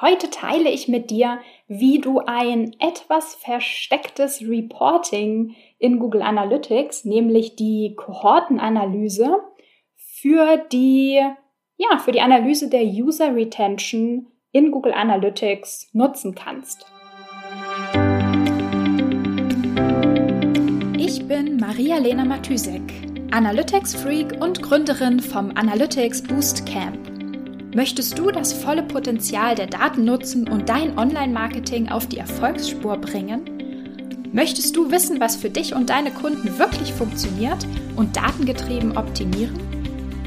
Heute teile ich mit dir, wie du ein etwas verstecktes Reporting in Google Analytics, nämlich die Kohortenanalyse für die, ja, für die Analyse der User Retention in Google Analytics nutzen kannst. Ich bin Maria-Lena Matysek, Analytics-Freak und Gründerin vom Analytics Boost Camp. Möchtest du das volle Potenzial der Daten nutzen und dein Online-Marketing auf die Erfolgsspur bringen? Möchtest du wissen, was für dich und deine Kunden wirklich funktioniert und datengetrieben optimieren?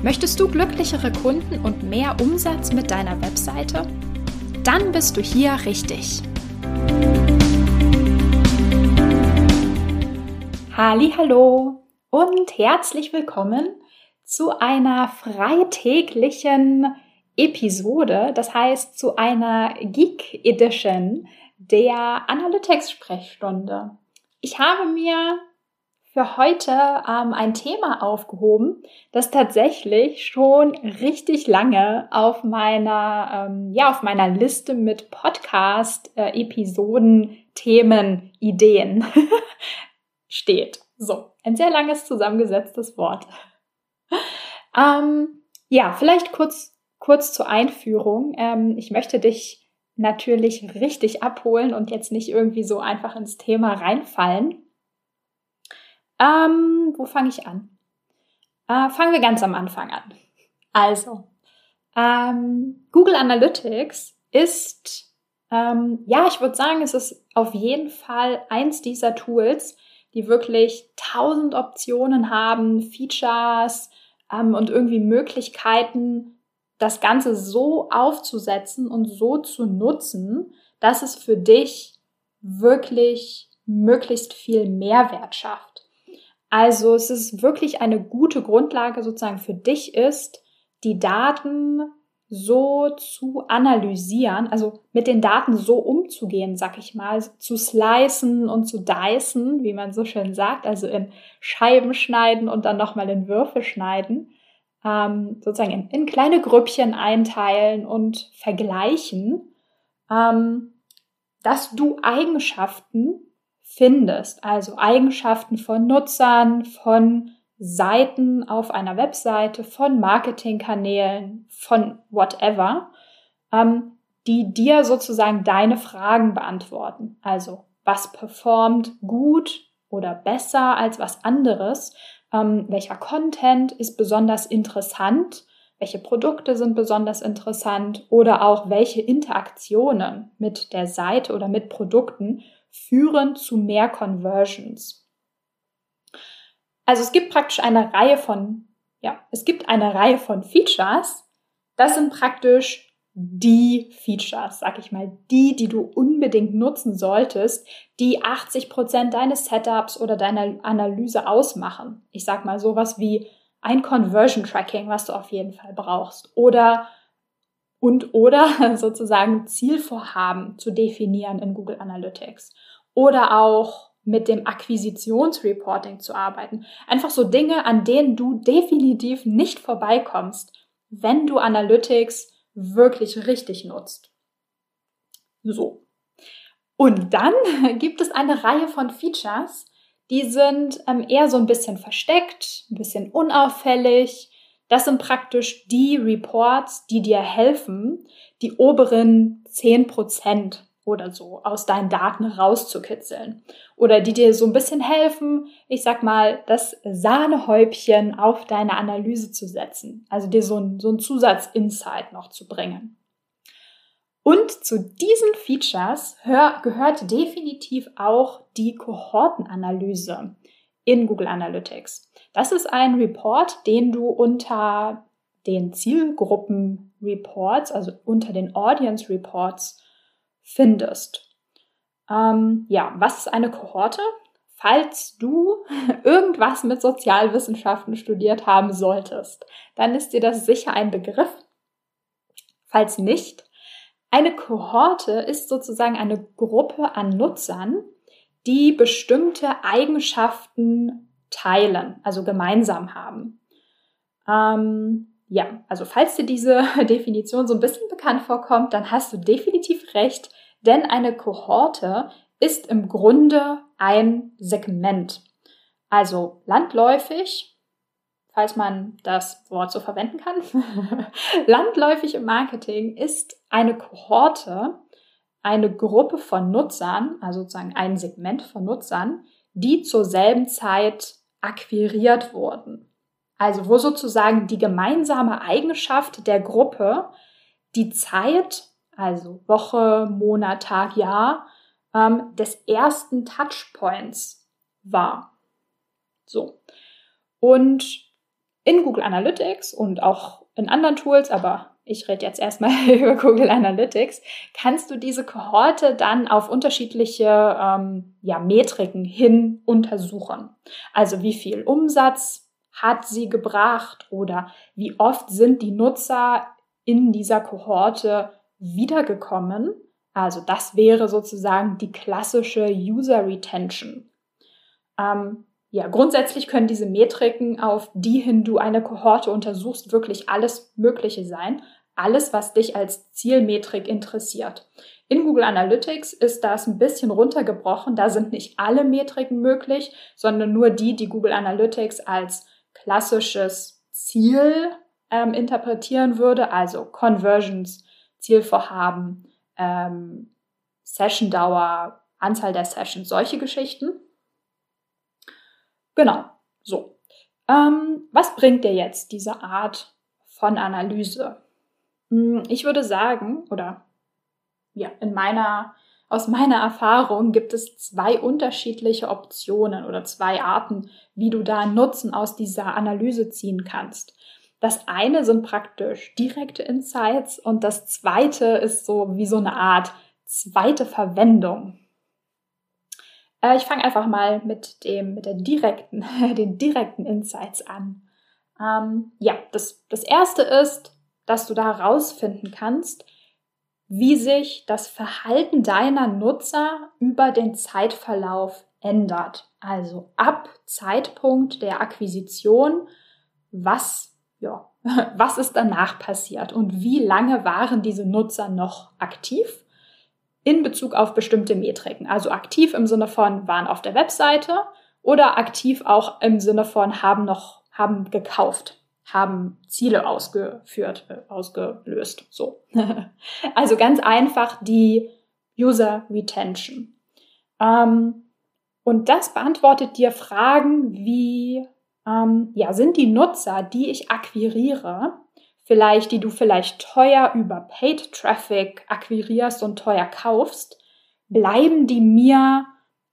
Möchtest du glücklichere Kunden und mehr Umsatz mit deiner Webseite? Dann bist du hier richtig. Hallo und herzlich willkommen zu einer freitäglichen Episode, das heißt zu einer Geek Edition der Analytics-Sprechstunde. Ich habe mir für heute ähm, ein Thema aufgehoben, das tatsächlich schon richtig lange auf meiner, ähm, ja, auf meiner Liste mit Podcast-Episoden, Themen, Ideen steht. So, ein sehr langes zusammengesetztes Wort. ähm, ja, vielleicht kurz kurz zur Einführung. Ähm, ich möchte dich natürlich richtig abholen und jetzt nicht irgendwie so einfach ins Thema reinfallen. Ähm, wo fange ich an? Äh, fangen wir ganz am Anfang an. Also, ähm, Google Analytics ist, ähm, ja, ich würde sagen, es ist auf jeden Fall eins dieser Tools, die wirklich tausend Optionen haben, Features ähm, und irgendwie Möglichkeiten, das Ganze so aufzusetzen und so zu nutzen, dass es für dich wirklich möglichst viel Mehrwert schafft. Also es ist wirklich eine gute Grundlage sozusagen für dich ist, die Daten so zu analysieren, also mit den Daten so umzugehen, sag ich mal, zu slicen und zu dicen, wie man so schön sagt, also in Scheiben schneiden und dann nochmal in Würfel schneiden ähm, sozusagen in, in, kleine Grüppchen einteilen und vergleichen, ähm, dass du Eigenschaften findest, also Eigenschaften von Nutzern, von Seiten auf einer Webseite, von Marketingkanälen, von whatever, ähm, die dir sozusagen deine Fragen beantworten. Also was performt gut oder besser als was anderes ähm, welcher Content ist besonders interessant, welche Produkte sind besonders interessant oder auch welche Interaktionen mit der Seite oder mit Produkten führen zu mehr Conversions. Also es gibt praktisch eine Reihe von, ja, es gibt eine Reihe von Features. Das sind praktisch die Features, sag ich mal, die, die du unbedingt nutzen solltest, die 80 Prozent deines Setups oder deiner Analyse ausmachen. Ich sag mal sowas wie ein Conversion Tracking, was du auf jeden Fall brauchst oder und oder sozusagen Zielvorhaben zu definieren in Google Analytics oder auch mit dem Akquisitionsreporting zu arbeiten. Einfach so Dinge, an denen du definitiv nicht vorbeikommst, wenn du Analytics wirklich richtig nutzt. So. Und dann gibt es eine Reihe von Features, die sind ähm, eher so ein bisschen versteckt, ein bisschen unauffällig. Das sind praktisch die Reports, die dir helfen, die oberen 10 Prozent oder so aus deinen Daten rauszukitzeln. Oder die dir so ein bisschen helfen, ich sag mal, das Sahnehäubchen auf deine Analyse zu setzen. Also dir so ein, so ein Zusatzinsight noch zu bringen. Und zu diesen Features hör, gehört definitiv auch die Kohortenanalyse in Google Analytics. Das ist ein Report, den du unter den Zielgruppen Reports, also unter den Audience Reports findest. Ähm, ja, was ist eine Kohorte? Falls du irgendwas mit Sozialwissenschaften studiert haben solltest, dann ist dir das sicher ein Begriff. Falls nicht, eine Kohorte ist sozusagen eine Gruppe an Nutzern, die bestimmte Eigenschaften teilen, also gemeinsam haben. Ähm, ja, also falls dir diese Definition so ein bisschen bekannt vorkommt, dann hast du definitiv recht, denn eine Kohorte ist im Grunde ein Segment. Also landläufig, falls man das Wort so verwenden kann, landläufig im Marketing ist eine Kohorte eine Gruppe von Nutzern, also sozusagen ein Segment von Nutzern, die zur selben Zeit akquiriert wurden. Also wo sozusagen die gemeinsame Eigenschaft der Gruppe die Zeit, also Woche, Monat, Tag, Jahr, ähm, des ersten Touchpoints war. So. Und in Google Analytics und auch in anderen Tools, aber ich rede jetzt erstmal über Google Analytics, kannst du diese Kohorte dann auf unterschiedliche ähm, ja, Metriken hin untersuchen. Also wie viel Umsatz hat sie gebracht oder wie oft sind die Nutzer in dieser Kohorte wiedergekommen. Also das wäre sozusagen die klassische User Retention. Ähm, ja, grundsätzlich können diese Metriken, auf die hin du eine Kohorte untersuchst, wirklich alles Mögliche sein. Alles, was dich als Zielmetrik interessiert. In Google Analytics ist das ein bisschen runtergebrochen. Da sind nicht alle Metriken möglich, sondern nur die, die Google Analytics als klassisches Ziel ähm, interpretieren würde, also Conversions, Zielvorhaben, ähm, Session-Dauer, Anzahl der Sessions, solche Geschichten. Genau, so. Ähm, was bringt dir jetzt diese Art von Analyse? Hm, ich würde sagen, oder ja, in meiner aus meiner Erfahrung gibt es zwei unterschiedliche Optionen oder zwei Arten, wie du da Nutzen aus dieser Analyse ziehen kannst. Das eine sind praktisch direkte Insights und das zweite ist so wie so eine Art zweite Verwendung. Äh, ich fange einfach mal mit dem, mit der direkten, den direkten Insights an. Ähm, ja, das, das erste ist, dass du da herausfinden kannst, wie sich das Verhalten deiner Nutzer über den Zeitverlauf ändert. Also ab Zeitpunkt der Akquisition, was, ja, was ist danach passiert und wie lange waren diese Nutzer noch aktiv in Bezug auf bestimmte Metriken. Also aktiv im Sinne von waren auf der Webseite oder aktiv auch im Sinne von haben noch, haben gekauft haben Ziele ausgeführt, äh, ausgelöst. So. also ganz einfach die User Retention. Ähm, und das beantwortet dir Fragen wie, ähm, ja, sind die Nutzer, die ich akquiriere, vielleicht, die du vielleicht teuer über Paid Traffic akquirierst und teuer kaufst, bleiben die mir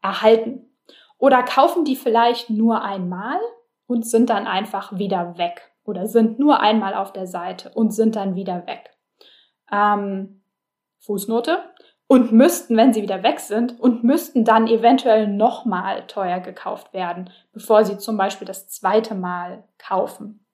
erhalten? Oder kaufen die vielleicht nur einmal und sind dann einfach wieder weg? oder sind nur einmal auf der Seite und sind dann wieder weg. Ähm, Fußnote. Und müssten, wenn sie wieder weg sind, und müssten dann eventuell nochmal teuer gekauft werden, bevor sie zum Beispiel das zweite Mal kaufen.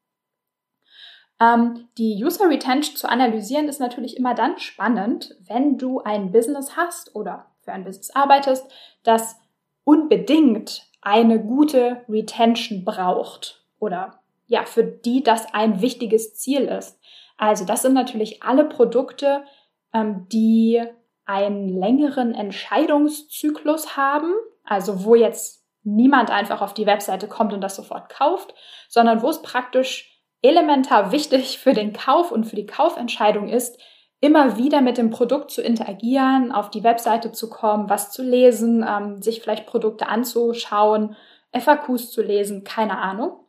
Ähm, die User Retention zu analysieren ist natürlich immer dann spannend, wenn du ein Business hast oder für ein Business arbeitest, das unbedingt eine gute Retention braucht oder ja, für die das ein wichtiges Ziel ist. Also das sind natürlich alle Produkte, ähm, die einen längeren Entscheidungszyklus haben, also wo jetzt niemand einfach auf die Webseite kommt und das sofort kauft, sondern wo es praktisch elementar wichtig für den Kauf und für die Kaufentscheidung ist, immer wieder mit dem Produkt zu interagieren, auf die Webseite zu kommen, was zu lesen, ähm, sich vielleicht Produkte anzuschauen, FAQs zu lesen, keine Ahnung.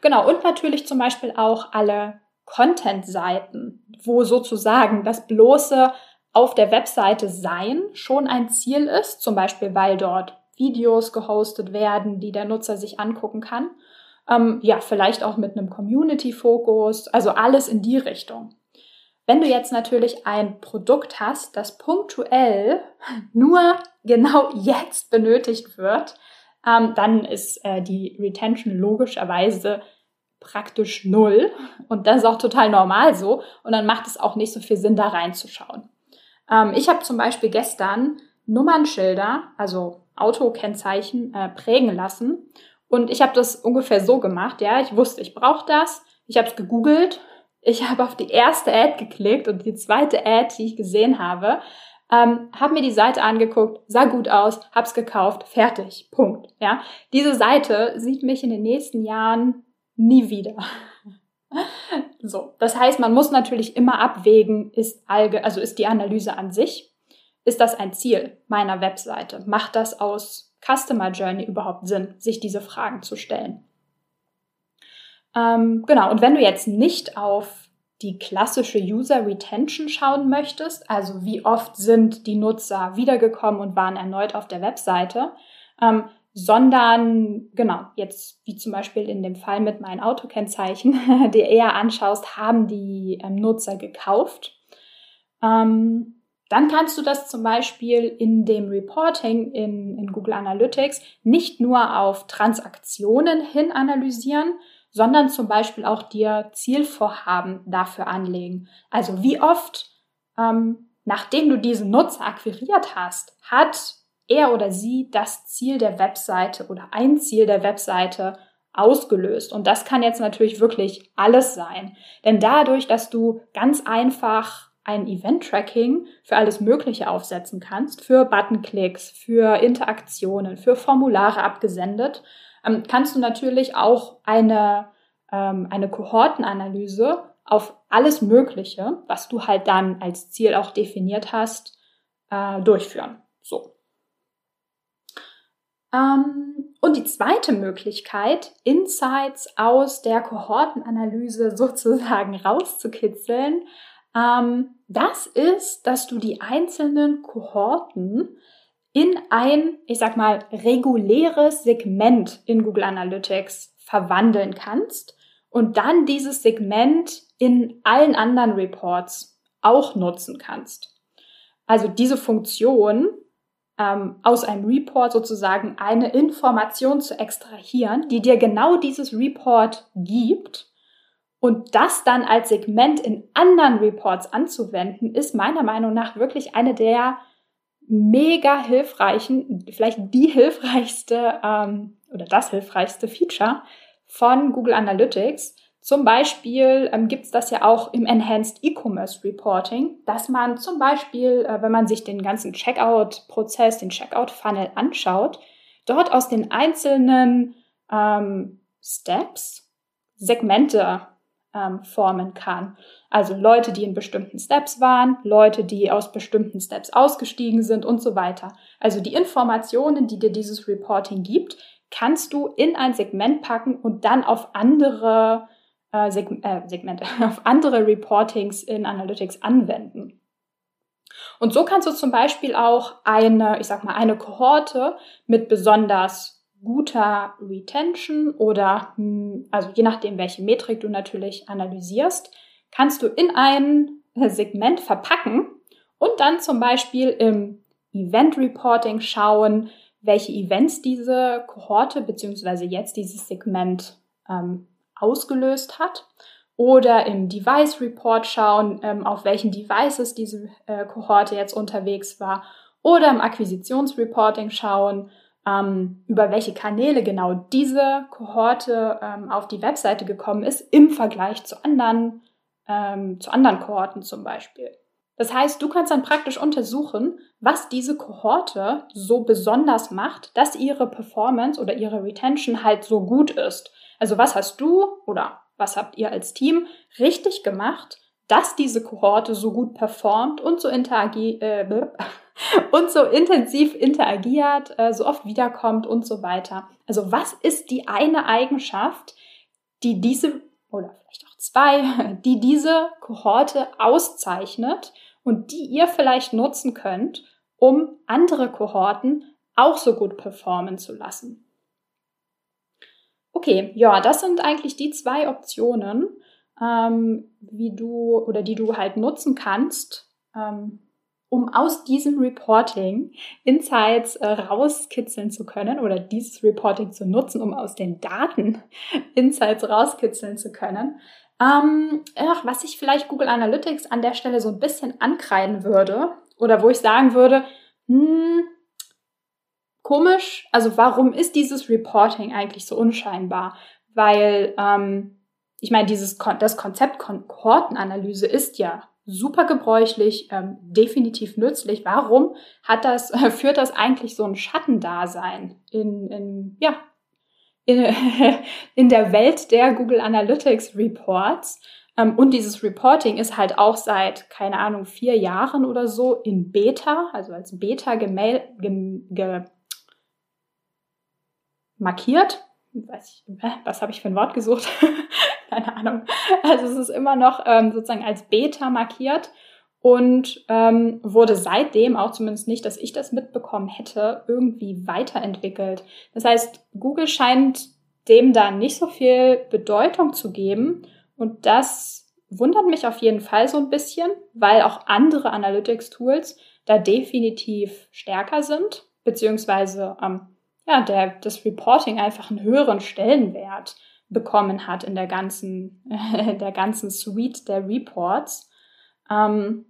Genau, und natürlich zum Beispiel auch alle Content-Seiten, wo sozusagen das bloße auf der Webseite sein schon ein Ziel ist, zum Beispiel weil dort Videos gehostet werden, die der Nutzer sich angucken kann. Ähm, ja, vielleicht auch mit einem Community-Fokus, also alles in die Richtung. Wenn du jetzt natürlich ein Produkt hast, das punktuell nur genau jetzt benötigt wird, ähm, dann ist äh, die Retention logischerweise praktisch null. Und das ist auch total normal so. Und dann macht es auch nicht so viel Sinn, da reinzuschauen. Ähm, ich habe zum Beispiel gestern Nummernschilder, also Autokennzeichen, äh, prägen lassen. Und ich habe das ungefähr so gemacht, ja, ich wusste, ich brauche das. Ich habe es gegoogelt, ich habe auf die erste Ad geklickt und die zweite Ad, die ich gesehen habe, ähm, habe mir die Seite angeguckt, sah gut aus, hab's gekauft, fertig, Punkt. Ja, diese Seite sieht mich in den nächsten Jahren nie wieder. So, das heißt, man muss natürlich immer abwägen, ist Alge, also ist die Analyse an sich, ist das ein Ziel meiner Webseite? Macht das aus Customer Journey überhaupt Sinn, sich diese Fragen zu stellen? Ähm, genau, und wenn du jetzt nicht auf die klassische User Retention schauen möchtest, also wie oft sind die Nutzer wiedergekommen und waren erneut auf der Webseite, ähm, sondern genau, jetzt wie zum Beispiel in dem Fall mit meinen Autokennzeichen, dir eher anschaust, haben die ähm, Nutzer gekauft. Ähm, dann kannst du das zum Beispiel in dem Reporting in, in Google Analytics nicht nur auf Transaktionen hin analysieren, sondern zum Beispiel auch dir Zielvorhaben dafür anlegen. Also wie oft, ähm, nachdem du diesen Nutzer akquiriert hast, hat er oder sie das Ziel der Webseite oder ein Ziel der Webseite ausgelöst. Und das kann jetzt natürlich wirklich alles sein. Denn dadurch, dass du ganz einfach ein Event-Tracking für alles Mögliche aufsetzen kannst, für Buttonklicks, für Interaktionen, für Formulare abgesendet, ähm, kannst du natürlich auch eine, ähm, eine Kohortenanalyse auf alles Mögliche, was du halt dann als Ziel auch definiert hast, äh, durchführen. So. Ähm, und die zweite Möglichkeit, Insights aus der Kohortenanalyse sozusagen rauszukitzeln, ähm, das ist, dass du die einzelnen Kohorten in ein, ich sag mal, reguläres Segment in Google Analytics verwandeln kannst und dann dieses Segment in allen anderen Reports auch nutzen kannst. Also diese Funktion ähm, aus einem Report sozusagen eine Information zu extrahieren, die dir genau dieses Report gibt und das dann als Segment in anderen Reports anzuwenden, ist meiner Meinung nach wirklich eine der mega hilfreichen, vielleicht die hilfreichste ähm, oder das hilfreichste Feature von Google Analytics. Zum Beispiel ähm, gibt es das ja auch im Enhanced E-Commerce Reporting, dass man zum Beispiel, äh, wenn man sich den ganzen Checkout-Prozess, den Checkout-Funnel anschaut, dort aus den einzelnen ähm, Steps Segmente ähm, formen kann. Also Leute, die in bestimmten Steps waren, Leute, die aus bestimmten Steps ausgestiegen sind und so weiter. Also die Informationen, die dir dieses Reporting gibt, kannst du in ein Segment packen und dann auf andere äh, äh, Segmente, auf andere Reportings in Analytics anwenden. Und so kannst du zum Beispiel auch eine, ich sag mal, eine Kohorte mit besonders guter Retention oder, hm, also je nachdem, welche Metrik du natürlich analysierst, kannst du in ein Segment verpacken und dann zum Beispiel im Event Reporting schauen, welche Events diese Kohorte beziehungsweise jetzt dieses Segment ähm, ausgelöst hat. Oder im Device Report schauen, ähm, auf welchen Devices diese äh, Kohorte jetzt unterwegs war. Oder im Akquisitionsreporting schauen, ähm, über welche Kanäle genau diese Kohorte ähm, auf die Webseite gekommen ist im Vergleich zu anderen, ähm, zu anderen Kohorten zum Beispiel. Das heißt, du kannst dann praktisch untersuchen, was diese Kohorte so besonders macht, dass ihre Performance oder ihre Retention halt so gut ist. Also was hast du oder was habt ihr als Team richtig gemacht, dass diese Kohorte so gut performt und so interagi äh, und so intensiv interagiert, äh, so oft wiederkommt und so weiter. Also was ist die eine Eigenschaft, die diese, oder vielleicht auch zwei, die diese Kohorte auszeichnet und die ihr vielleicht nutzen könnt, um andere Kohorten auch so gut performen zu lassen. Okay, ja, das sind eigentlich die zwei Optionen, ähm, wie du oder die du halt nutzen kannst, ähm, um aus diesem Reporting Insights äh, rauskitzeln zu können oder dieses Reporting zu nutzen, um aus den Daten Insights rauskitzeln zu können. Ähm, ach, was ich vielleicht Google Analytics an der Stelle so ein bisschen ankreiden würde oder wo ich sagen würde, hm, komisch, also warum ist dieses Reporting eigentlich so unscheinbar? Weil ähm, ich meine, dieses das Konzept Kohortenanalyse ist ja super gebräuchlich, ähm, definitiv nützlich. Warum hat das, äh, führt das eigentlich so ein Schattendasein in, in, ja, in, in der Welt der Google Analytics Reports? Ähm, und dieses Reporting ist halt auch seit, keine Ahnung, vier Jahren oder so in Beta, also als Beta gemail, gem, ge, markiert. Ich, was habe ich für ein Wort gesucht? keine Ahnung. Also es ist immer noch ähm, sozusagen als Beta markiert und ähm, wurde seitdem, auch zumindest nicht, dass ich das mitbekommen hätte, irgendwie weiterentwickelt. Das heißt, Google scheint dem da nicht so viel Bedeutung zu geben und das wundert mich auf jeden Fall so ein bisschen, weil auch andere Analytics-Tools da definitiv stärker sind, beziehungsweise ähm, ja, der, das Reporting einfach einen höheren Stellenwert bekommen hat in der ganzen, der ganzen Suite der Reports. Ähm,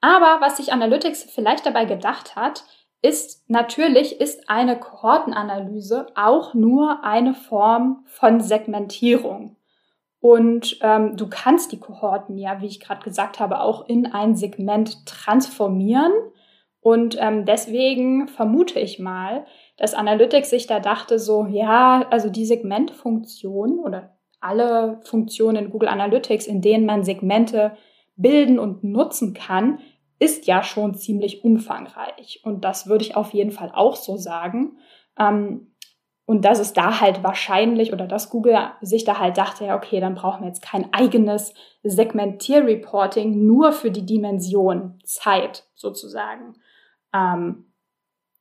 aber was sich Analytics vielleicht dabei gedacht hat, ist natürlich ist eine Kohortenanalyse auch nur eine Form von Segmentierung. Und ähm, du kannst die Kohorten ja, wie ich gerade gesagt habe, auch in ein Segment transformieren. Und ähm, deswegen vermute ich mal, dass Analytics sich da dachte, so, ja, also die Segmentfunktion oder alle Funktionen in Google Analytics, in denen man Segmente bilden und nutzen kann, ist ja schon ziemlich umfangreich. Und das würde ich auf jeden Fall auch so sagen. Ähm, und dass es da halt wahrscheinlich oder dass Google sich da halt dachte, ja, okay, dann brauchen wir jetzt kein eigenes Segmentierreporting nur für die Dimension Zeit sozusagen. Ähm,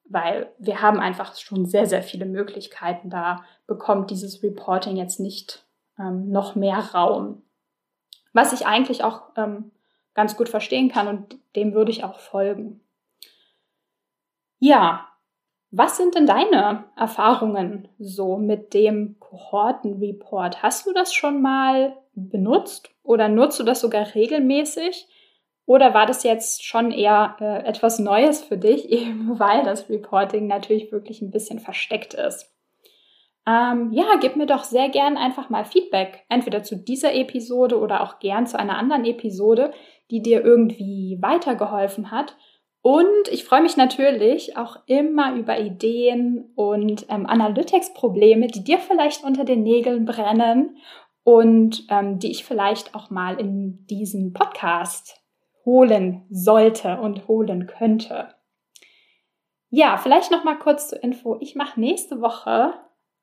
weil wir haben einfach schon sehr, sehr viele Möglichkeiten. Da bekommt dieses Reporting jetzt nicht ähm, noch mehr Raum. Was ich eigentlich auch ähm, ganz gut verstehen kann und dem würde ich auch folgen. Ja, was sind denn deine Erfahrungen so mit dem Kohortenreport? Hast du das schon mal benutzt oder nutzt du das sogar regelmäßig? Oder war das jetzt schon eher äh, etwas Neues für dich, eben weil das Reporting natürlich wirklich ein bisschen versteckt ist? Ähm, ja, gib mir doch sehr gern einfach mal Feedback, entweder zu dieser Episode oder auch gern zu einer anderen Episode, die dir irgendwie weitergeholfen hat. Und ich freue mich natürlich auch immer über Ideen und ähm, Analytics-Probleme, die dir vielleicht unter den Nägeln brennen und ähm, die ich vielleicht auch mal in diesen Podcast holen sollte und holen könnte. Ja, vielleicht noch mal kurz zur Info. Ich mache nächste Woche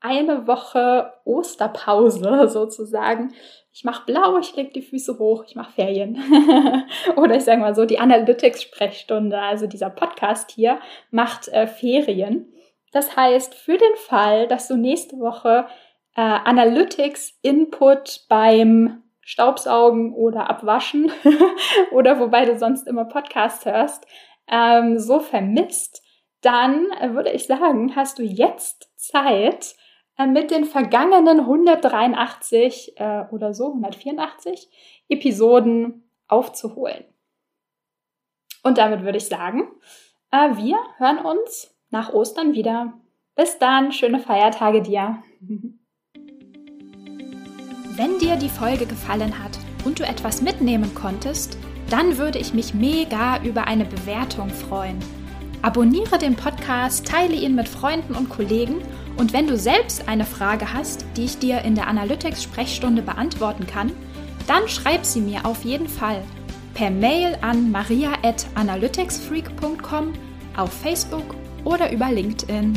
eine Woche Osterpause sozusagen. Ich mache blau, ich lege die Füße hoch, ich mache Ferien. Oder ich sage mal so, die Analytics-Sprechstunde, also dieser Podcast hier, macht äh, Ferien. Das heißt, für den Fall, dass du nächste Woche äh, Analytics-Input beim Staubsaugen oder Abwaschen oder wobei du sonst immer Podcasts hörst, ähm, so vermisst, dann würde ich sagen, hast du jetzt Zeit, äh, mit den vergangenen 183 äh, oder so, 184 Episoden aufzuholen. Und damit würde ich sagen, äh, wir hören uns nach Ostern wieder. Bis dann, schöne Feiertage dir. Wenn dir die Folge gefallen hat und du etwas mitnehmen konntest, dann würde ich mich mega über eine Bewertung freuen. Abonniere den Podcast, teile ihn mit Freunden und Kollegen und wenn du selbst eine Frage hast, die ich dir in der Analytics-Sprechstunde beantworten kann, dann schreib sie mir auf jeden Fall per Mail an maria.analyticsfreak.com, auf Facebook oder über LinkedIn.